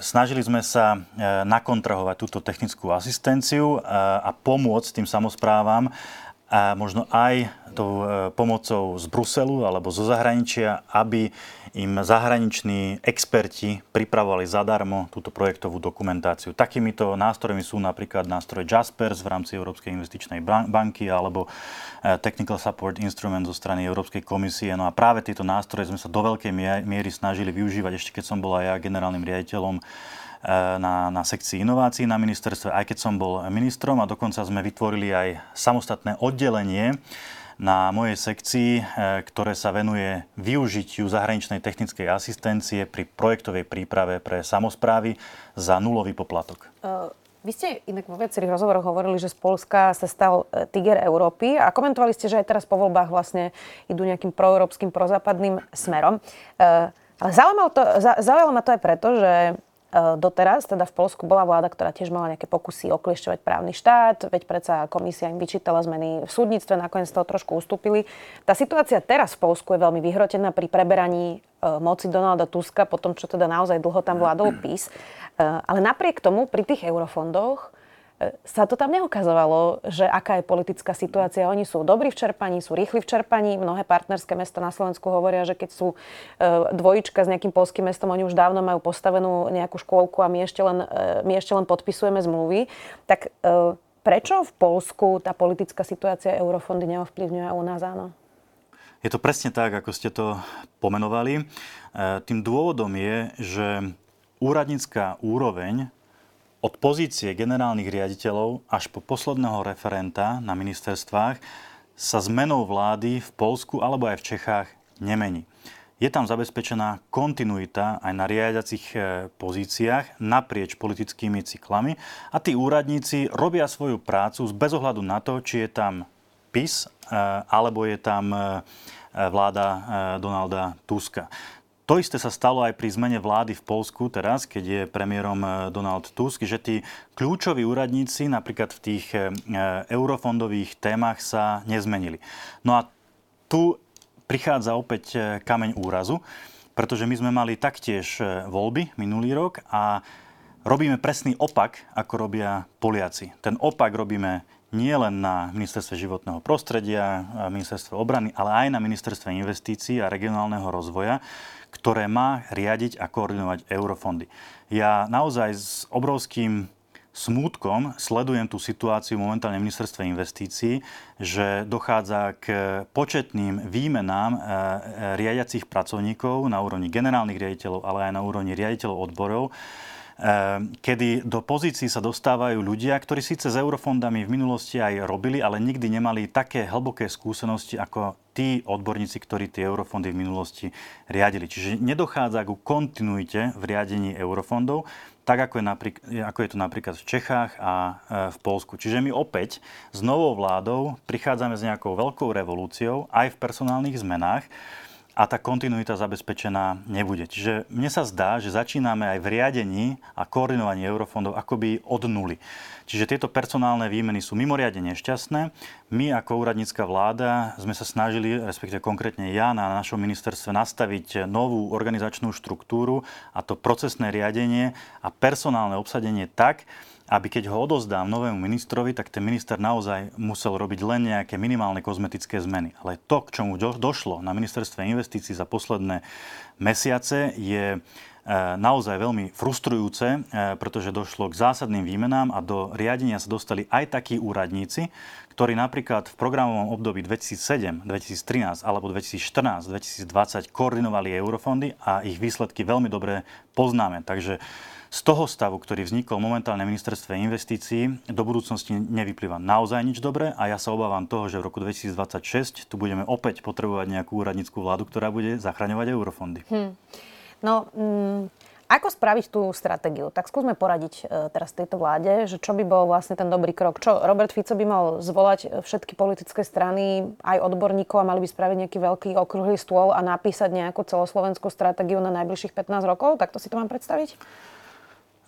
snažili sme sa e, nakontrahovať túto technickú asistenciu e, a pomôcť tým samozprávam a možno aj tou pomocou z Bruselu alebo zo zahraničia, aby im zahraniční experti pripravovali zadarmo túto projektovú dokumentáciu. Takýmito nástrojmi sú napríklad nástroj Jaspers v rámci Európskej investičnej banky alebo e, Technical Support Instrument zo strany Európskej komisie. No a práve tieto nástroje sme sa do veľkej miery snažili využívať, ešte keď som bol aj ja generálnym riaditeľom e, na, na sekcii inovácií na ministerstve, aj keď som bol ministrom a dokonca sme vytvorili aj samostatné oddelenie na mojej sekcii, e, ktoré sa venuje využitiu zahraničnej technickej asistencie pri projektovej príprave pre samozprávy za nulový poplatok. E, Vy ste inak vo viacerých rozhovoroch hovorili, že z Polska sa stal e, tiger Európy a komentovali ste, že aj teraz po voľbách vlastne idú nejakým proeurópskym, prozápadným smerom. E, ale zaujalo, to, zaujalo ma to aj preto, že doteraz, teda v Polsku bola vláda, ktorá tiež mala nejaké pokusy okliešťovať právny štát, veď predsa komisia im vyčítala zmeny v súdnictve, nakoniec toho trošku ustúpili. Tá situácia teraz v Polsku je veľmi vyhrotená pri preberaní moci Donalda Tuska, po tom, čo teda naozaj dlho tam vládol PIS. Eh, ale napriek tomu pri tých eurofondoch sa to tam neukazovalo, že aká je politická situácia. Oni sú dobrí v čerpaní, sú rýchli v čerpaní. Mnohé partnerské mesta na Slovensku hovoria, že keď sú eh, dvojička s nejakým polským mestom, oni už dávno majú postavenú nejakú škôlku a my ešte len, my ešte len podpisujeme zmluvy. Tak prečo v Polsku tá politická situácia eurofondy neovplyvňuje u nás áno? Je to presne tak, ako ste to pomenovali. Tým dôvodom je, že úradnícká úroveň od pozície generálnych riaditeľov až po posledného referenta na ministerstvách sa zmenou vlády v Polsku alebo aj v Čechách nemení. Je tam zabezpečená kontinuita aj na riadiacich e, pozíciách naprieč politickými cyklami a tí úradníci robia svoju prácu bez ohľadu na to, či je tam PIS e, alebo je tam e, vláda Donalda Tuska. To isté sa stalo aj pri zmene vlády v Polsku teraz, keď je premiérom eh, Donald Tusk, že tí kľúčoví úradníci napríklad v tých eh, eurofondových témach sa nezmenili. No a tu prichádza opäť kameň úrazu, pretože my sme mali taktiež voľby minulý rok a robíme presný opak, ako robia Poliaci. Ten opak robíme nie len na ministerstve životného prostredia, ministerstve obrany, ale aj na ministerstve investícií a regionálneho rozvoja, ktoré má riadiť a koordinovať eurofondy. Ja naozaj s obrovským smútkom sledujem tú situáciu momentálne v ministerstve investícií, že dochádza k početným výmenám e, e, riadiacich pracovníkov na úrovni generálnych riaditeľov, ale aj na úrovni riaditeľov odborov, kedy do pozícií sa dostávajú ľudia, ktorí síce s eurofondami v minulosti aj robili, ale nikdy nemali také hlboké skúsenosti ako tí odborníci, ktorí tie eurofondy v minulosti riadili. Čiže nedochádza ku kontinuite v riadení eurofondov, tak ako je, napríklad, ako je to napríklad v Čechách a e, v Polsku. Čiže my opäť s novou vládou prichádzame s nejakou veľkou revolúciou aj v personálnych zmenách a tá kontinuita zabezpečená nebude. Čiže mne sa zdá, že začíname aj v riadení a koordinovaní eurofondov akoby od nuly. Čiže tieto personálne výmeny sú mimoriadne nešťastné. My ako úradnícka vláda sme sa snažili, respektíve konkrétne ja na našom ministerstve, nastaviť novú organizačnú štruktúru a to procesné riadenie a personálne obsadenie tak, aby keď ho odozdám novému ministrovi, tak ten minister naozaj musel robiť len nejaké minimálne kozmetické zmeny. Ale to, k čomu došlo na ministerstve investícií za posledné mesiace, je naozaj veľmi frustrujúce, e, pretože došlo k zásadným výmenám a do riadenia sa dostali aj takí úradníci, ktorí napríklad v programovom období 2007, 2013 alebo 2014, 2020 koordinovali eurofondy a ich výsledky veľmi dobre poznáme. Takže z toho stavu, ktorý vznikol momentálne ministerstve investícií, do budúcnosti nevyplýva naozaj nič dobré a ja sa obávam toho, že v roku 2026 tu budeme opäť potrebovať nejakú úradníckú vládu, ktorá bude zachraňovať eurofondy. Hmm. No, mm, ako spraviť tú stratégiu? Tak skúsme poradiť e, teraz tejto vláde, že čo by bol vlastne ten dobrý krok. Čo Robert Fico by mal zvolať všetky politické strany, aj odborníkov a mali by spraviť nejaký veľký okrúhly stôl a napísať nejakú celoslovenskú stratégiu na najbližších 15 rokov? Tak to si to mám predstaviť?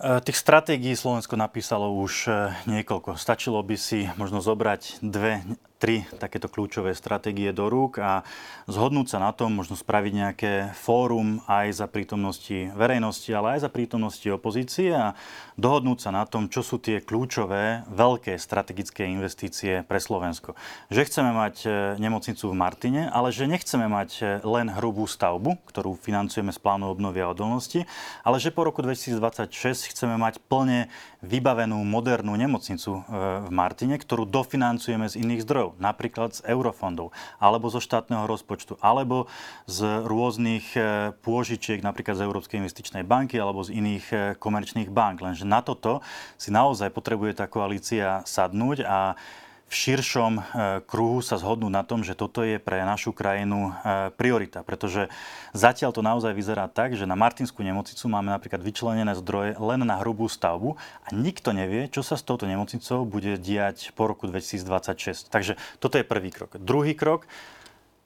E, tých stratégií Slovensko napísalo už e, niekoľko. Stačilo by si možno zobrať dve tri takéto kľúčové stratégie do rúk a zhodnúť sa na tom, možno spraviť nejaké fórum aj za prítomnosti verejnosti, ale aj za prítomnosti opozície a dohodnúť sa na tom, čo sú tie kľúčové veľké strategické investície pre Slovensko. Že chceme mať e, nemocnicu v Martine, ale že nechceme mať e, len hrubú stavbu, ktorú financujeme z plánu obnovy a odolnosti, ale že po roku 2026 chceme mať plne vybavenú modernú nemocnicu e, v Martine, ktorú dofinancujeme z iných zdrojov napríklad z eurofondov, alebo zo štátneho rozpočtu, alebo z rôznych e, pôžičiek, napríklad z Európskej investičnej banky, alebo z iných e, komerčných bank. Lenže na toto si naozaj potrebuje tá koalícia sadnúť a v širšom e, kruhu sa zhodnú na tom, že toto je pre našu krajinu e, priorita. Pretože zatiaľ to naozaj vyzerá tak, že na Martinskú nemocnicu máme napríklad vyčlenené zdroje len na hrubú stavbu a nikto nevie, čo sa s touto nemocnicou bude diať po roku 2026. Takže toto je prvý krok. Druhý krok,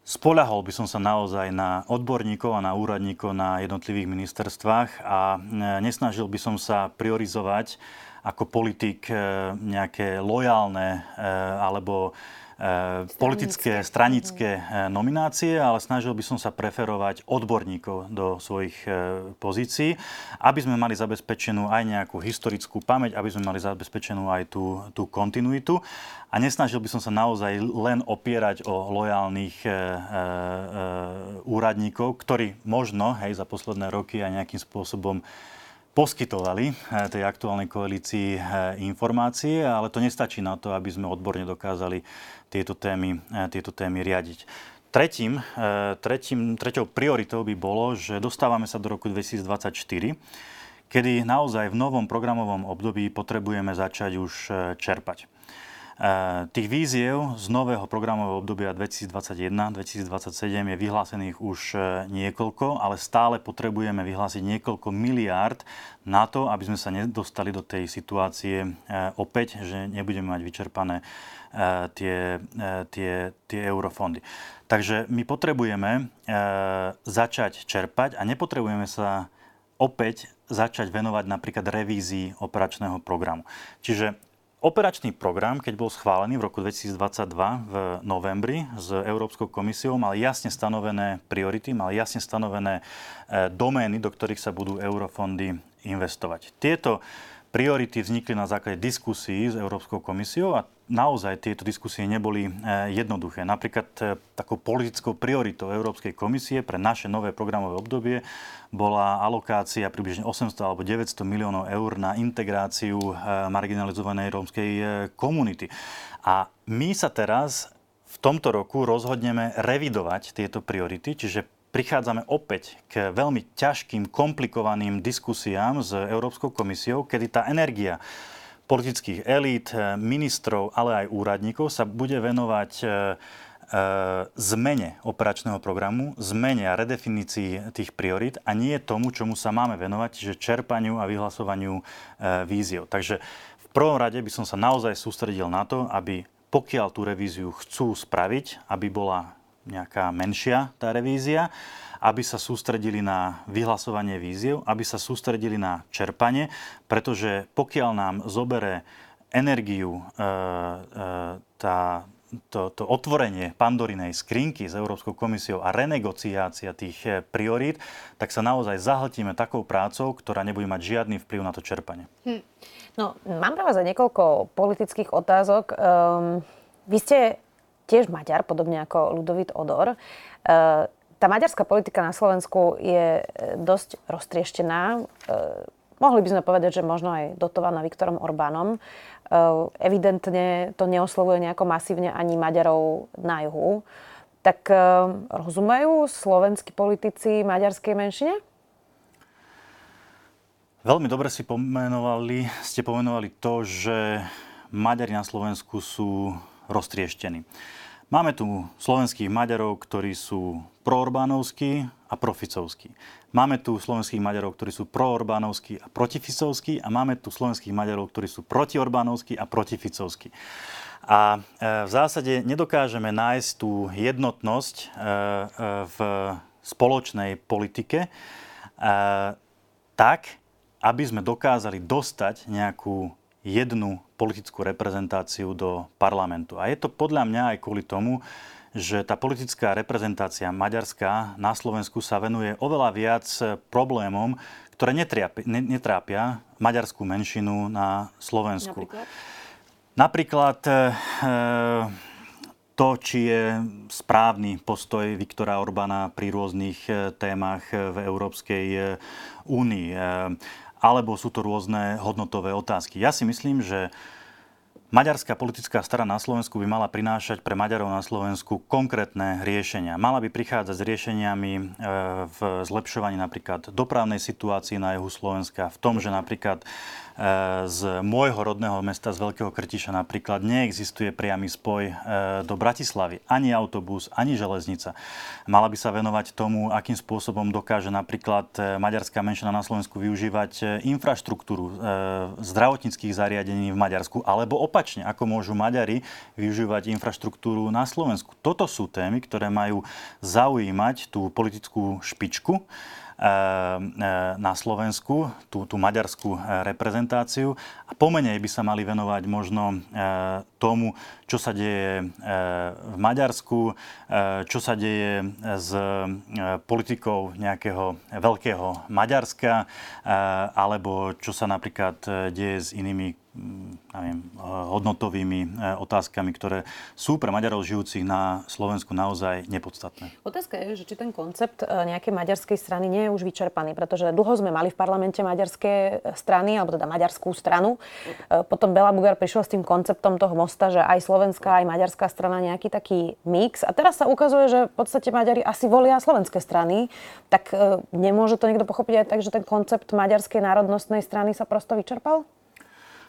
Spoľahol by som sa naozaj na odborníkov a na úradníkov na jednotlivých ministerstvách a e, nesnažil by som sa priorizovať ako politik e, nejaké lojálne e, alebo politické, stranické nominácie, ale snažil by som sa preferovať odborníkov do svojich pozícií, aby sme mali zabezpečenú aj nejakú historickú pamäť, aby sme mali zabezpečenú aj tú, tú kontinuitu. A nesnažil by som sa naozaj len opierať o lojálnych e, e, e, úradníkov, ktorí možno hej, za posledné roky aj nejakým spôsobom poskytovali e, tej aktuálnej koalícii e, informácie, ale to nestačí na to, aby sme odborne dokázali tieto témy, e, tieto témy riadiť. Tretím, tretím, treťou prioritou by bolo, že dostávame sa do roku 2024, kedy naozaj v novom programovom období potrebujeme začať už čerpať. Eh, tých víziev z nového programového obdobia 2021-2027 je vyhlásených už eh, niekoľko, ale stále potrebujeme vyhlásiť niekoľko miliárd na to, aby sme sa nedostali do tej situácie eh, opäť, že nebudeme mať vyčerpané tie, tie, tie eurofondy. Takže my potrebujeme začať čerpať a nepotrebujeme sa opäť začať venovať napríklad revízii operačného programu. Čiže Operačný program, keď bol schválený v roku 2022 v novembri s Európskou komisiou, mal jasne stanovené priority, mal jasne stanovené e, domény, do ktorých sa budú eurofondy investovať. Tieto priority vznikli na základe diskusí s Európskou komisiou a naozaj tieto diskusie neboli e, jednoduché. Napríklad e, takou politickou prioritou Európskej komisie pre naše nové programové obdobie bola alokácia približne 800 alebo 900 miliónov eur na integráciu e, marginalizovanej rómskej komunity. A my sa teraz v tomto roku rozhodneme revidovať tieto priority, čiže prichádzame opäť k veľmi ťažkým, komplikovaným diskusiám s Európskou komisiou, kedy tá energia politických elít, ministrov, ale aj úradníkov sa bude venovať eh, eh, zmene operačného programu, zmene a redefinícii tých priorit a nie tomu, čomu sa máme venovať, čiže čerpaniu a vyhlasovaniu víziev. Takže v prvom rade by som sa naozaj sústredil na to, aby pokiaľ tú revíziu chcú spraviť, aby bola nejaká menšia tá revízia, aby sa sústredili na vyhlasovanie víziev, aby sa sústredili na čerpanie, pretože pokiaľ nám zobere energiu e, e, tá, to, to otvorenie pandorinej skrinky s Európskou komisiou a renegociácia tých e, priorít, tak sa naozaj zahltíme takou prácou, ktorá nebude mať žiadny vplyv na to čerpanie. Hm. No, mám pre vás aj niekoľko politických otázok. Um, vy ste tiež Maďar, podobne ako Ludovit Odor. Uh, tá maďarská politika na Slovensku je e, dosť roztrieštená. E, mohli by sme povedať, že možno aj dotovaná Viktorom Orbánom. E, evidentne to neoslovuje nejako masívne ani Maďarov na juhu. Tak rozumejú slovenskí politici maďarskej menšine? Veľmi dobre si pomenovali, ste pomenovali to, že Maďari na Slovensku sú roztrieštení. Máme tu slovenských Maďarov, ktorí sú proorbánovskí a proficovskí. Máme tu slovenských Maďarov, ktorí sú proorbánovskí a protificovskí a máme tu slovenských Maďarov, ktorí sú protiorbánovskí a protificovskí. A e, v zásade nedokážeme nájsť tú jednotnosť e, e, v spoločnej politike tak, aby sme dokázali dostať nejakú jednu politickú reprezentáciu do parlamentu. A je to podľa mňa aj kvôli tomu, že tá politická reprezentácia maďarská na Slovensku sa venuje oveľa viac problémom, ktoré netrápia, netrápia maďarskú menšinu na Slovensku. Napríklad, Napríklad e, to, či je správny postoj Viktora Orbána pri rôznych e, témach v Európskej únii alebo sú to rôzne hodnotové otázky. Ja si myslím, že Maďarská politická strana na Slovensku by mala prinášať pre Maďarov na Slovensku konkrétne riešenia. Mala by prichádzať s riešeniami e, v zlepšovaní napríklad dopravnej situácii na juhu Slovenska, v tom, že napríklad z môjho rodného mesta, z Veľkého Krtiša napríklad, neexistuje priamy spoj do Bratislavy. Ani autobus, ani železnica. Mala by sa venovať tomu, akým spôsobom dokáže napríklad maďarská menšina na Slovensku využívať infraštruktúru zdravotníckých zariadení v Maďarsku, alebo opačne, ako môžu Maďari využívať infraštruktúru na Slovensku. Toto sú témy, ktoré majú zaujímať tú politickú špičku Eh, eh, na Slovensku, tú, tú maďarskú eh, reprezentáciu. A pomenej by sa mali venovať možno tomu, čo sa deje v Maďarsku, čo sa deje s politikou nejakého veľkého Maďarska, alebo čo sa napríklad deje s inými neviem, hodnotovými e, otázkami, ktoré sú pre Maďarov žijúcich na Slovensku naozaj nepodstatné. Otázka je, že či ten koncept e, nejakej maďarskej strany nie je už vyčerpaný, pretože dlho sme mali v parlamente maďarské strany, alebo teda maďarskú stranu. Potom Bela Bugar prišiel s tým konceptom toho mosta, že aj slovenská, aj maďarská strana nejaký taký mix. A teraz sa ukazuje, že v podstate Maďari asi volia slovenské strany. Tak nemôže to niekto pochopiť aj tak, že ten koncept maďarskej národnostnej strany sa prosto vyčerpal?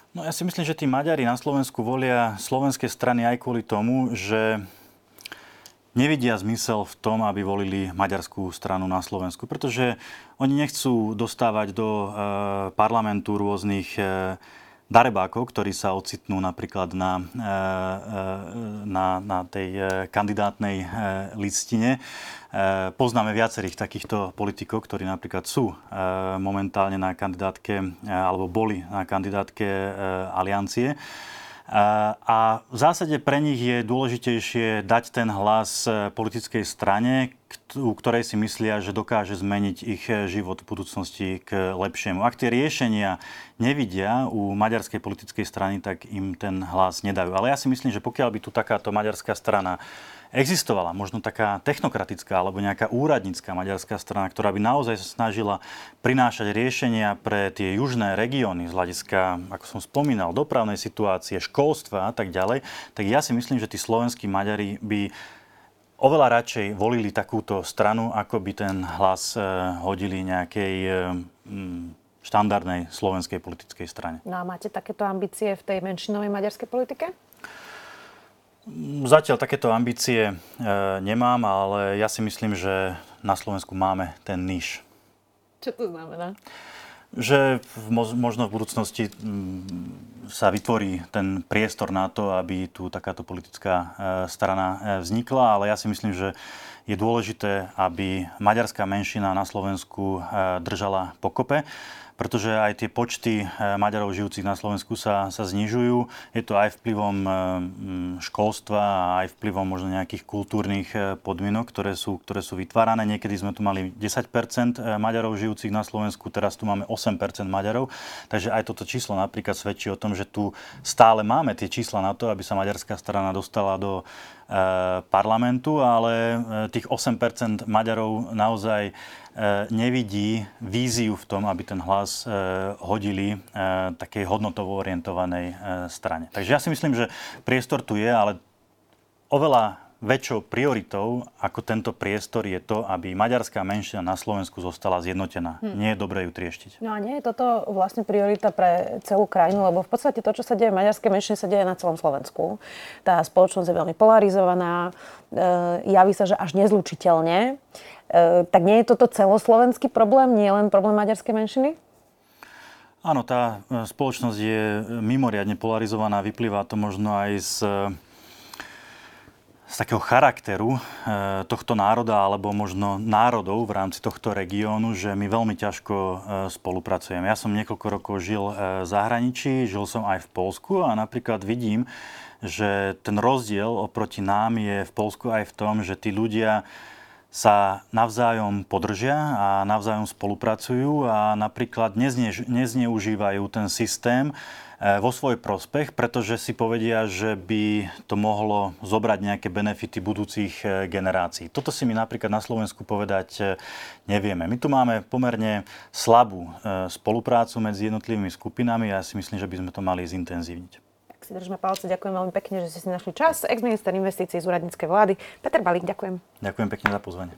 No ja si myslím, že tí Maďari na Slovensku volia slovenské strany aj kvôli tomu, že nevidia zmysel v tom, aby volili maďarskú stranu na Slovensku, pretože oni nechcú dostávať do e, parlamentu rôznych e, darebákov, ktorí sa ocitnú napríklad na, e, e, na, na tej e, kandidátnej listine. Poznáme viacerých takýchto politikov, ktorí napríklad sú momentálne na kandidátke alebo boli na kandidátke aliancie. A v zásade pre nich je dôležitejšie dať ten hlas politickej strane, u ktorej si myslia, že dokáže zmeniť ich život v budúcnosti k lepšiemu. Ak tie riešenia nevidia u maďarskej politickej strany, tak im ten hlas nedajú. Ale ja si myslím, že pokiaľ by tu takáto maďarská strana existovala možno taká technokratická alebo nejaká úradnícká maďarská strana, ktorá by naozaj sa snažila prinášať riešenia pre tie južné regióny z hľadiska, ako som spomínal, dopravnej situácie, školstva a tak ďalej, tak ja si myslím, že tí slovenskí Maďari by oveľa radšej volili takúto stranu, ako by ten hlas eh, hodili nejakej eh, mm, štandardnej slovenskej politickej strane. No a máte takéto ambície v tej menšinovej maďarskej politike? Zatiaľ takéto ambície e, nemám, ale ja si myslím, že na Slovensku máme ten níž. Čo to znamená? Že možno v budúcnosti sa vytvorí ten priestor na to, aby tu takáto politická e, strana e, vznikla, ale ja si myslím, že je dôležité, aby maďarská menšina na Slovensku držala pokope pretože aj tie počty eh, Maďarov žijúcich na Slovensku sa, sa znižujú. Je to aj vplyvom eh, školstva a aj vplyvom možno nejakých kultúrnych eh, podmienok, ktoré sú, ktoré sú vytvárané. Niekedy sme tu mali 10% Maďarov žijúcich na Slovensku, teraz tu máme 8% Maďarov. Takže aj toto číslo napríklad svedčí o tom, že tu stále máme tie čísla na to, aby sa maďarská strana dostala do parlamentu, ale tých 8 Maďarov naozaj E, nevidí víziu v tom, aby ten hlas hodili takej hodnotovo orientovanej strane. Takže ja si myslím, že priestor tu je, ale oveľa väčšou prioritou ako tento priestor je to, aby maďarská menšina na Slovensku zostala zjednotená. Hmm. Nie je dobré ju trieštiť. No a nie je toto vlastne priorita pre celú krajinu, lebo v podstate to, čo sa deje v maďarskej menšine, sa deje na celom Slovensku. Tá spoločnosť je veľmi polarizovaná, e, javí sa, že až nezlučiteľne. E, tak nie je toto celoslovenský problém, nie len problém maďarskej menšiny? Áno, tá e, spoločnosť je mimoriadne polarizovaná, vyplýva to možno aj z, z takého charakteru e, tohto národa alebo možno národov v rámci tohto regiónu, že my veľmi ťažko spolupracujeme. Ja som niekoľko rokov žil v zahraničí, žil som aj v Polsku a napríklad vidím, že ten rozdiel oproti nám je v Polsku aj v tom, že tí ľudia sa navzájom podržia a navzájom spolupracujú a napríklad nezne, nezneužívajú ten systém e, vo svoj prospech, pretože si povedia, že by to mohlo zobrať nejaké benefity budúcich e, generácií. Toto si my napríklad na Slovensku povedať e, nevieme. My tu máme pomerne slabú spoluprácu medzi jednotlivými skupinami a ja si myslím, že by sme to mali zintenzívniť si držíme palce. Ďakujem veľmi pekne, že ste si našli čas. Ex-minister investícií z úradníckej vlády. Peter Balík, ďakujem. Ďakujem pekne za pozvanie.